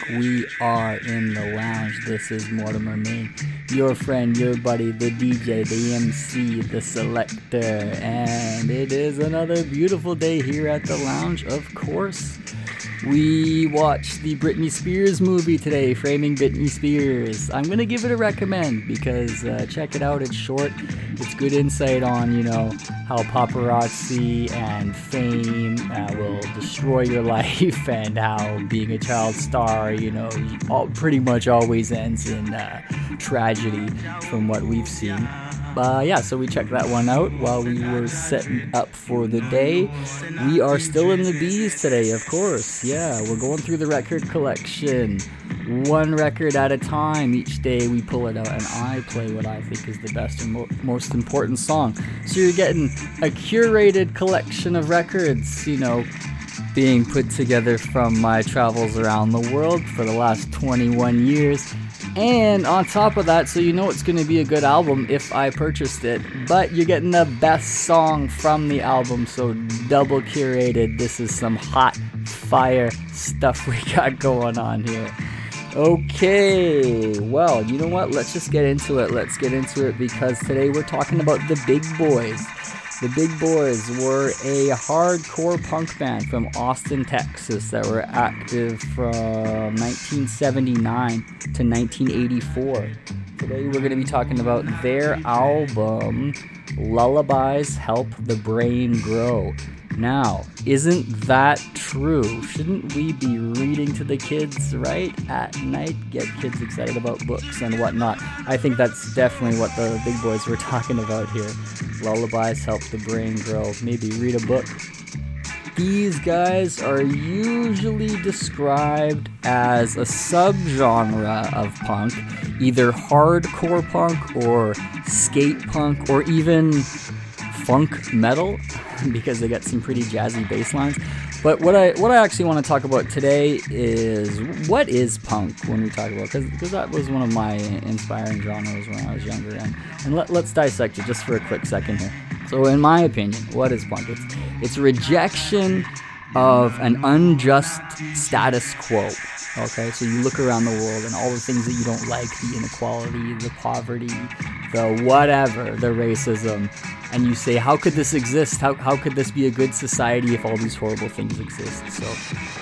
Punk. We are in the lounge. This is Mortimer Main, your friend, your buddy, the DJ, the MC, the selector, and it is another beautiful day here at the lounge, of course. We watched the Britney Spears movie today, Framing Britney Spears. I'm gonna give it a recommend because uh, check it out. It's short. It's good insight on you know how paparazzi and fame uh, will destroy your life, and how being a child star, you know, all, pretty much always ends in uh, tragedy, from what we've seen uh, yeah, so we checked that one out while we were setting up for the day. We are still in the bees today, of course. Yeah, we're going through the record collection, one record at a time. Each day we pull it out, and I play what I think is the best and mo- most important song. So you're getting a curated collection of records, you know, being put together from my travels around the world for the last 21 years and on top of that, so you know it's going to be a good album if I purchased it, but you're getting the best song from the album, so double curated. This is some hot fire stuff we got going on here. Okay, well, you know what? Let's just get into it. Let's get into it because today we're talking about the big boys. The Big Boys were a hardcore punk band from Austin, Texas that were active from 1979 to 1984. Today we're going to be talking about their album Lullabies Help the Brain Grow. Now, isn't that true? Shouldn't we be reading to the kids, right? At night, get kids excited about books and whatnot. I think that's definitely what the big boys were talking about here. Lullabies help the brain grow. Maybe read a book. These guys are usually described as a subgenre of punk, either hardcore punk or skate punk or even funk metal because they got some pretty jazzy bass lines. But what I what I actually want to talk about today is what is punk when we talk about because that was one of my inspiring genres when I was younger and and let, let's dissect it just for a quick second here. So in my opinion, what is punk? It's it's rejection of an unjust status quo. Okay, so you look around the world and all the things that you don't like the inequality, the poverty, the whatever, the racism, and you say, How could this exist? How, how could this be a good society if all these horrible things exist? So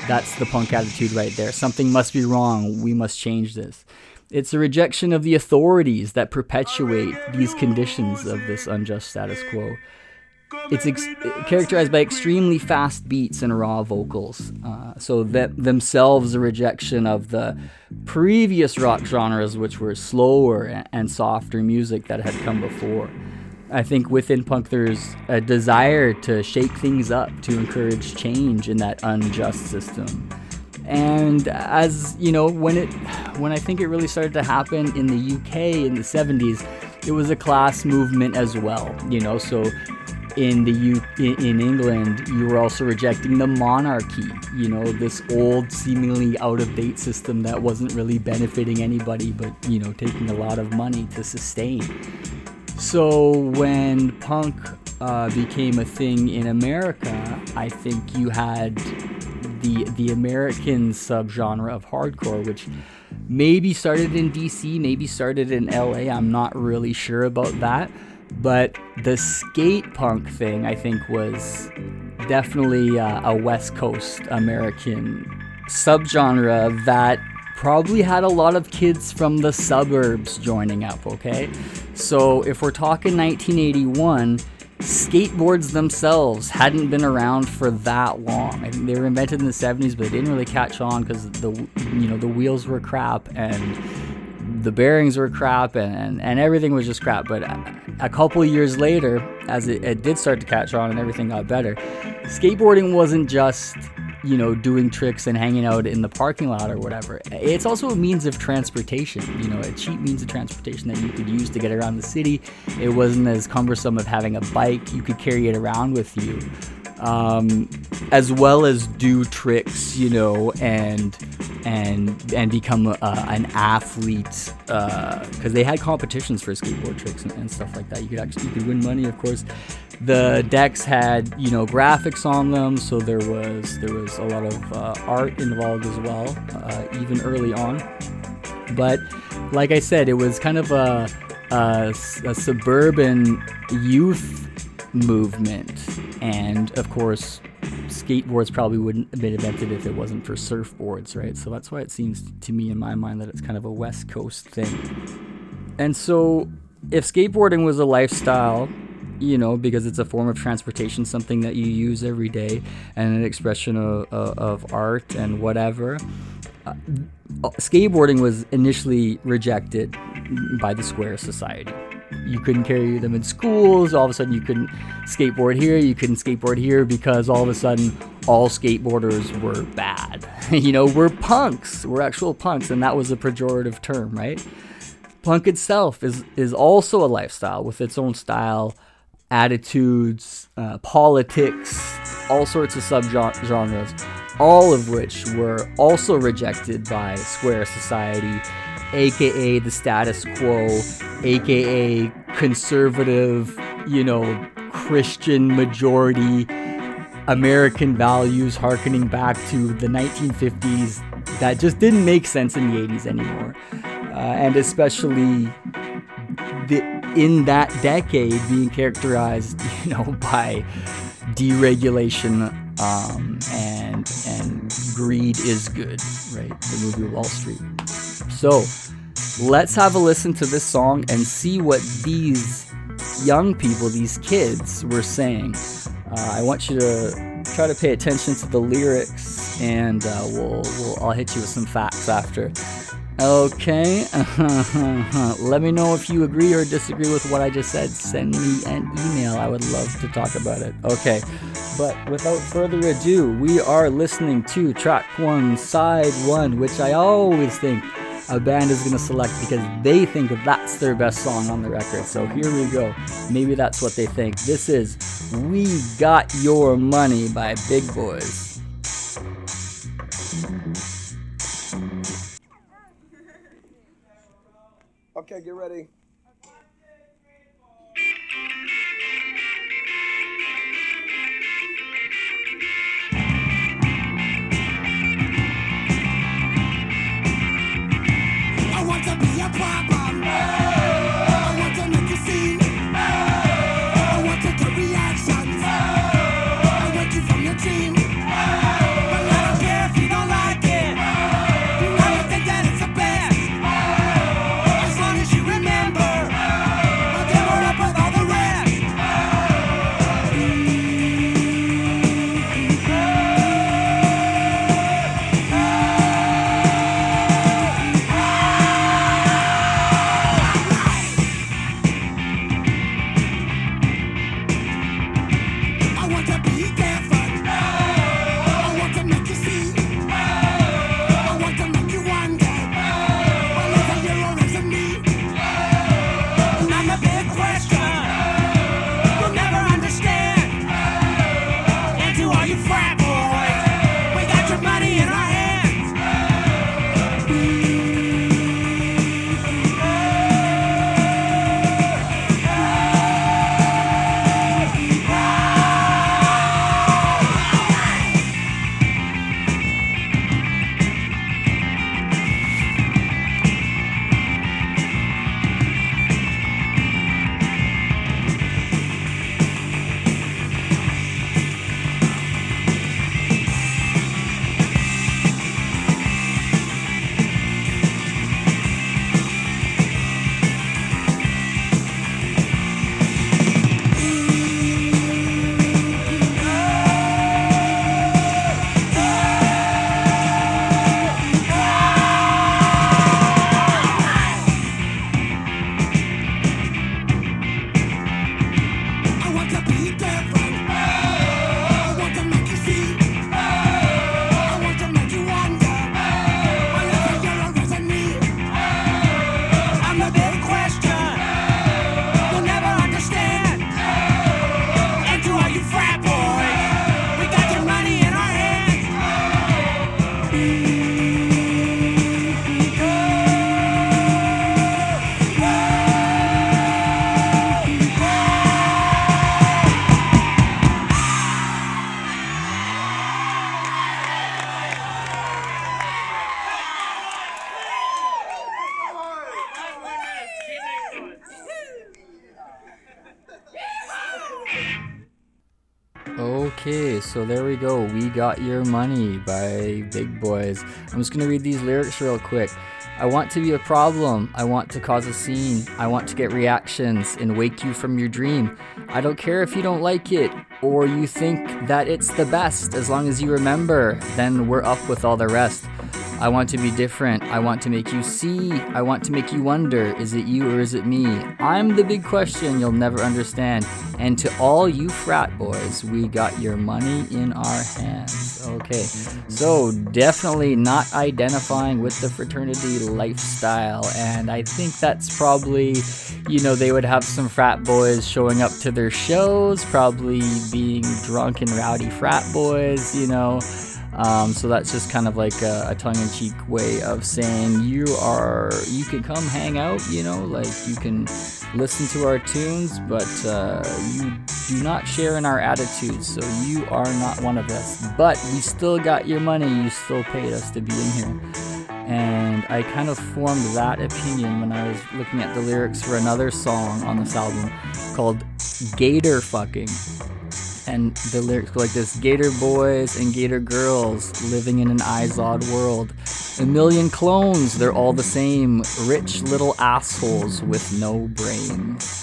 that's the punk attitude right there. Something must be wrong. We must change this. It's a rejection of the authorities that perpetuate these conditions of this unjust status quo. It's ex- characterized by extremely fast beats and raw vocals. Uh, so that themselves a rejection of the previous rock genres, which were slower and softer music that had come before. I think within punk there's a desire to shake things up, to encourage change in that unjust system. And as you know, when it, when I think it really started to happen in the UK in the 70s, it was a class movement as well. You know, so in the U in England, you were also rejecting the monarchy. You know, this old, seemingly out of date system that wasn't really benefiting anybody, but you know, taking a lot of money to sustain. So when punk uh, became a thing in America, I think you had the the American subgenre of hardcore, which maybe started in DC, maybe started in LA. I'm not really sure about that, but the skate punk thing, I think, was definitely uh, a West Coast American subgenre that probably had a lot of kids from the suburbs joining up, okay? So if we're talking 1981, skateboards themselves hadn't been around for that long. I think they were invented in the 70s, but they didn't really catch on because the you know the wheels were crap and the bearings were crap and, and, and everything was just crap. But a couple years later, as it, it did start to catch on and everything got better, skateboarding wasn't just you know, doing tricks and hanging out in the parking lot or whatever. It's also a means of transportation, you know, a cheap means of transportation that you could use to get around the city. It wasn't as cumbersome of having a bike, you could carry it around with you. Um, as well as do tricks, you know, and and and become uh, an athlete because uh, they had competitions for skateboard tricks and, and, stuff like that. You could actually you could win money, of course, the decks had you know graphics on them, so there was there was a lot of uh, art involved as well, uh, even early on. But like I said, it was kind of a, a, a suburban youth movement, and of course, skateboards probably wouldn't have been invented if it wasn't for surfboards, right? So that's why it seems to me in my mind that it's kind of a West Coast thing. And so, if skateboarding was a lifestyle, you know, because it's a form of transportation, something that you use every day, and an expression of, of, of art and whatever. Uh, skateboarding was initially rejected by the Square Society. You couldn't carry them in schools. All of a sudden, you couldn't skateboard here. You couldn't skateboard here because all of a sudden, all skateboarders were bad. you know, we're punks. We're actual punks, and that was a pejorative term, right? Punk itself is is also a lifestyle with its own style, attitudes, uh, politics, all sorts of subgenres, all of which were also rejected by Square Society, aka the status quo, aka conservative, you know, Christian majority American values harkening back to the 1950s that just didn't make sense in the 80s anymore. Uh, and especially the, in that decade being characterized, you know, by deregulation um, and and greed is good, right? The movie Wall Street. So let's have a listen to this song and see what these young people, these kids, were saying. Uh, I want you to try to pay attention to the lyrics, and uh, we'll, we'll I'll hit you with some facts after. Okay. Let me know if you agree or disagree with what I just said. Send me an email. I would love to talk about it. Okay. But without further ado, we are listening to track one, side one, which I always think a band is going to select because they think that's their best song on the record. So here we go. Maybe that's what they think. This is We Got Your Money by Big Boys. Okay, get ready. Bye. There we go. We Got Your Money by Big Boys. I'm just going to read these lyrics real quick. I want to be a problem. I want to cause a scene. I want to get reactions and wake you from your dream. I don't care if you don't like it or you think that it's the best. As long as you remember, then we're up with all the rest. I want to be different. I want to make you see. I want to make you wonder is it you or is it me? I'm the big question you'll never understand. And to all you frat boys, we got your money in our hands. Okay, so definitely not identifying with the fraternity lifestyle. And I think that's probably, you know, they would have some frat boys showing up to their shows, probably being drunk and rowdy frat boys, you know. Um, so that's just kind of like a, a, tongue-in-cheek way of saying you are you can come hang out, you know, like you can listen to our tunes, but uh, you do not share in our attitudes. So you are not one of us. But we still got your money. You still paid us to be in here. And I kind of formed that opinion when I was looking at the lyrics for another song on this album called Gator Fucking and the lyrics go like this Gator boys and Gator girls living in an Izod world. A million clones, they're all the same. Rich little assholes with no brains.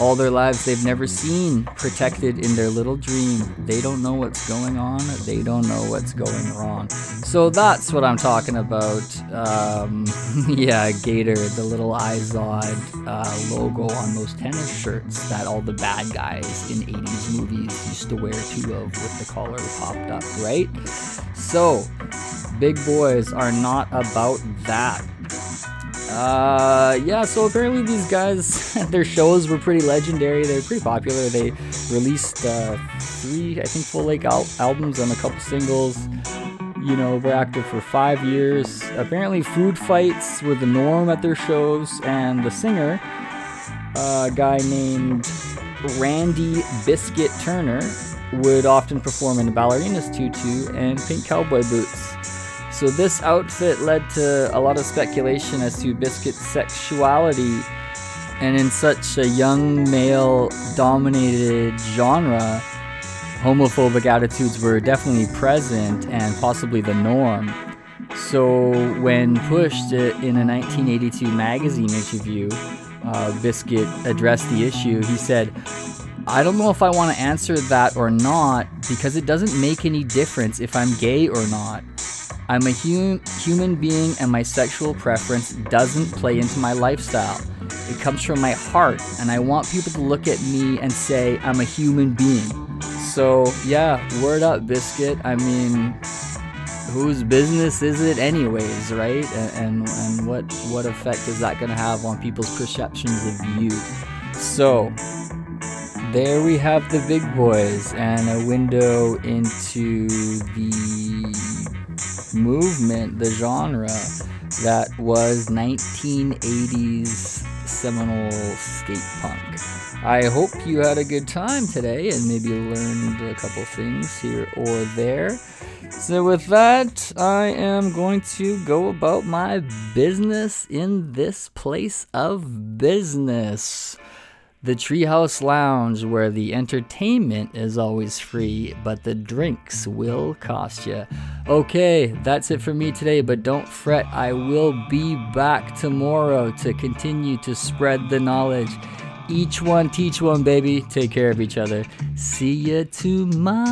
All their lives they've never seen, protected in their little dream. They don't know what's going on, they don't know what's going wrong. So that's what I'm talking about. Um, yeah, Gator, the little Izod uh, logo on those tennis shirts that all the bad guys in 80s movies used to wear too of with the collar popped up, right? So, big boys are not about that. Uh, yeah, so apparently these guys, their shows were pretty legendary. They're pretty popular. They released uh, three, I think, full length al- albums and a couple singles. You know, were active for five years. Apparently, food fights were the norm at their shows, and the singer, a guy named Randy Biscuit Turner, would often perform in a ballerina's tutu and pink cowboy boots. So this outfit led to a lot of speculation as to Biscuit's sexuality, and in such a young male dominated genre, homophobic attitudes were definitely present and possibly the norm. So when pushed in a 1982 magazine interview, uh, Biscuit addressed the issue. He said, I don't know if I want to answer that or not because it doesn't make any difference if I'm gay or not. I'm a hum- human being and my sexual preference doesn't play into my lifestyle. It comes from my heart, and I want people to look at me and say I'm a human being. So, yeah, word up, Biscuit. I mean, whose business is it, anyways, right? And, and, and what, what effect is that going to have on people's perceptions of you? So, there we have the big boys and a window into the movement, the genre that was 1980s seminal skate punk. I hope you had a good time today and maybe learned a couple things here or there. So, with that, I am going to go about my business in this place of business the Treehouse Lounge, where the entertainment is always free, but the drinks will cost you. Okay, that's it for me today, but don't fret, I will be back tomorrow to continue to spread the knowledge. Each one teach one, baby. Take care of each other. See you tomorrow.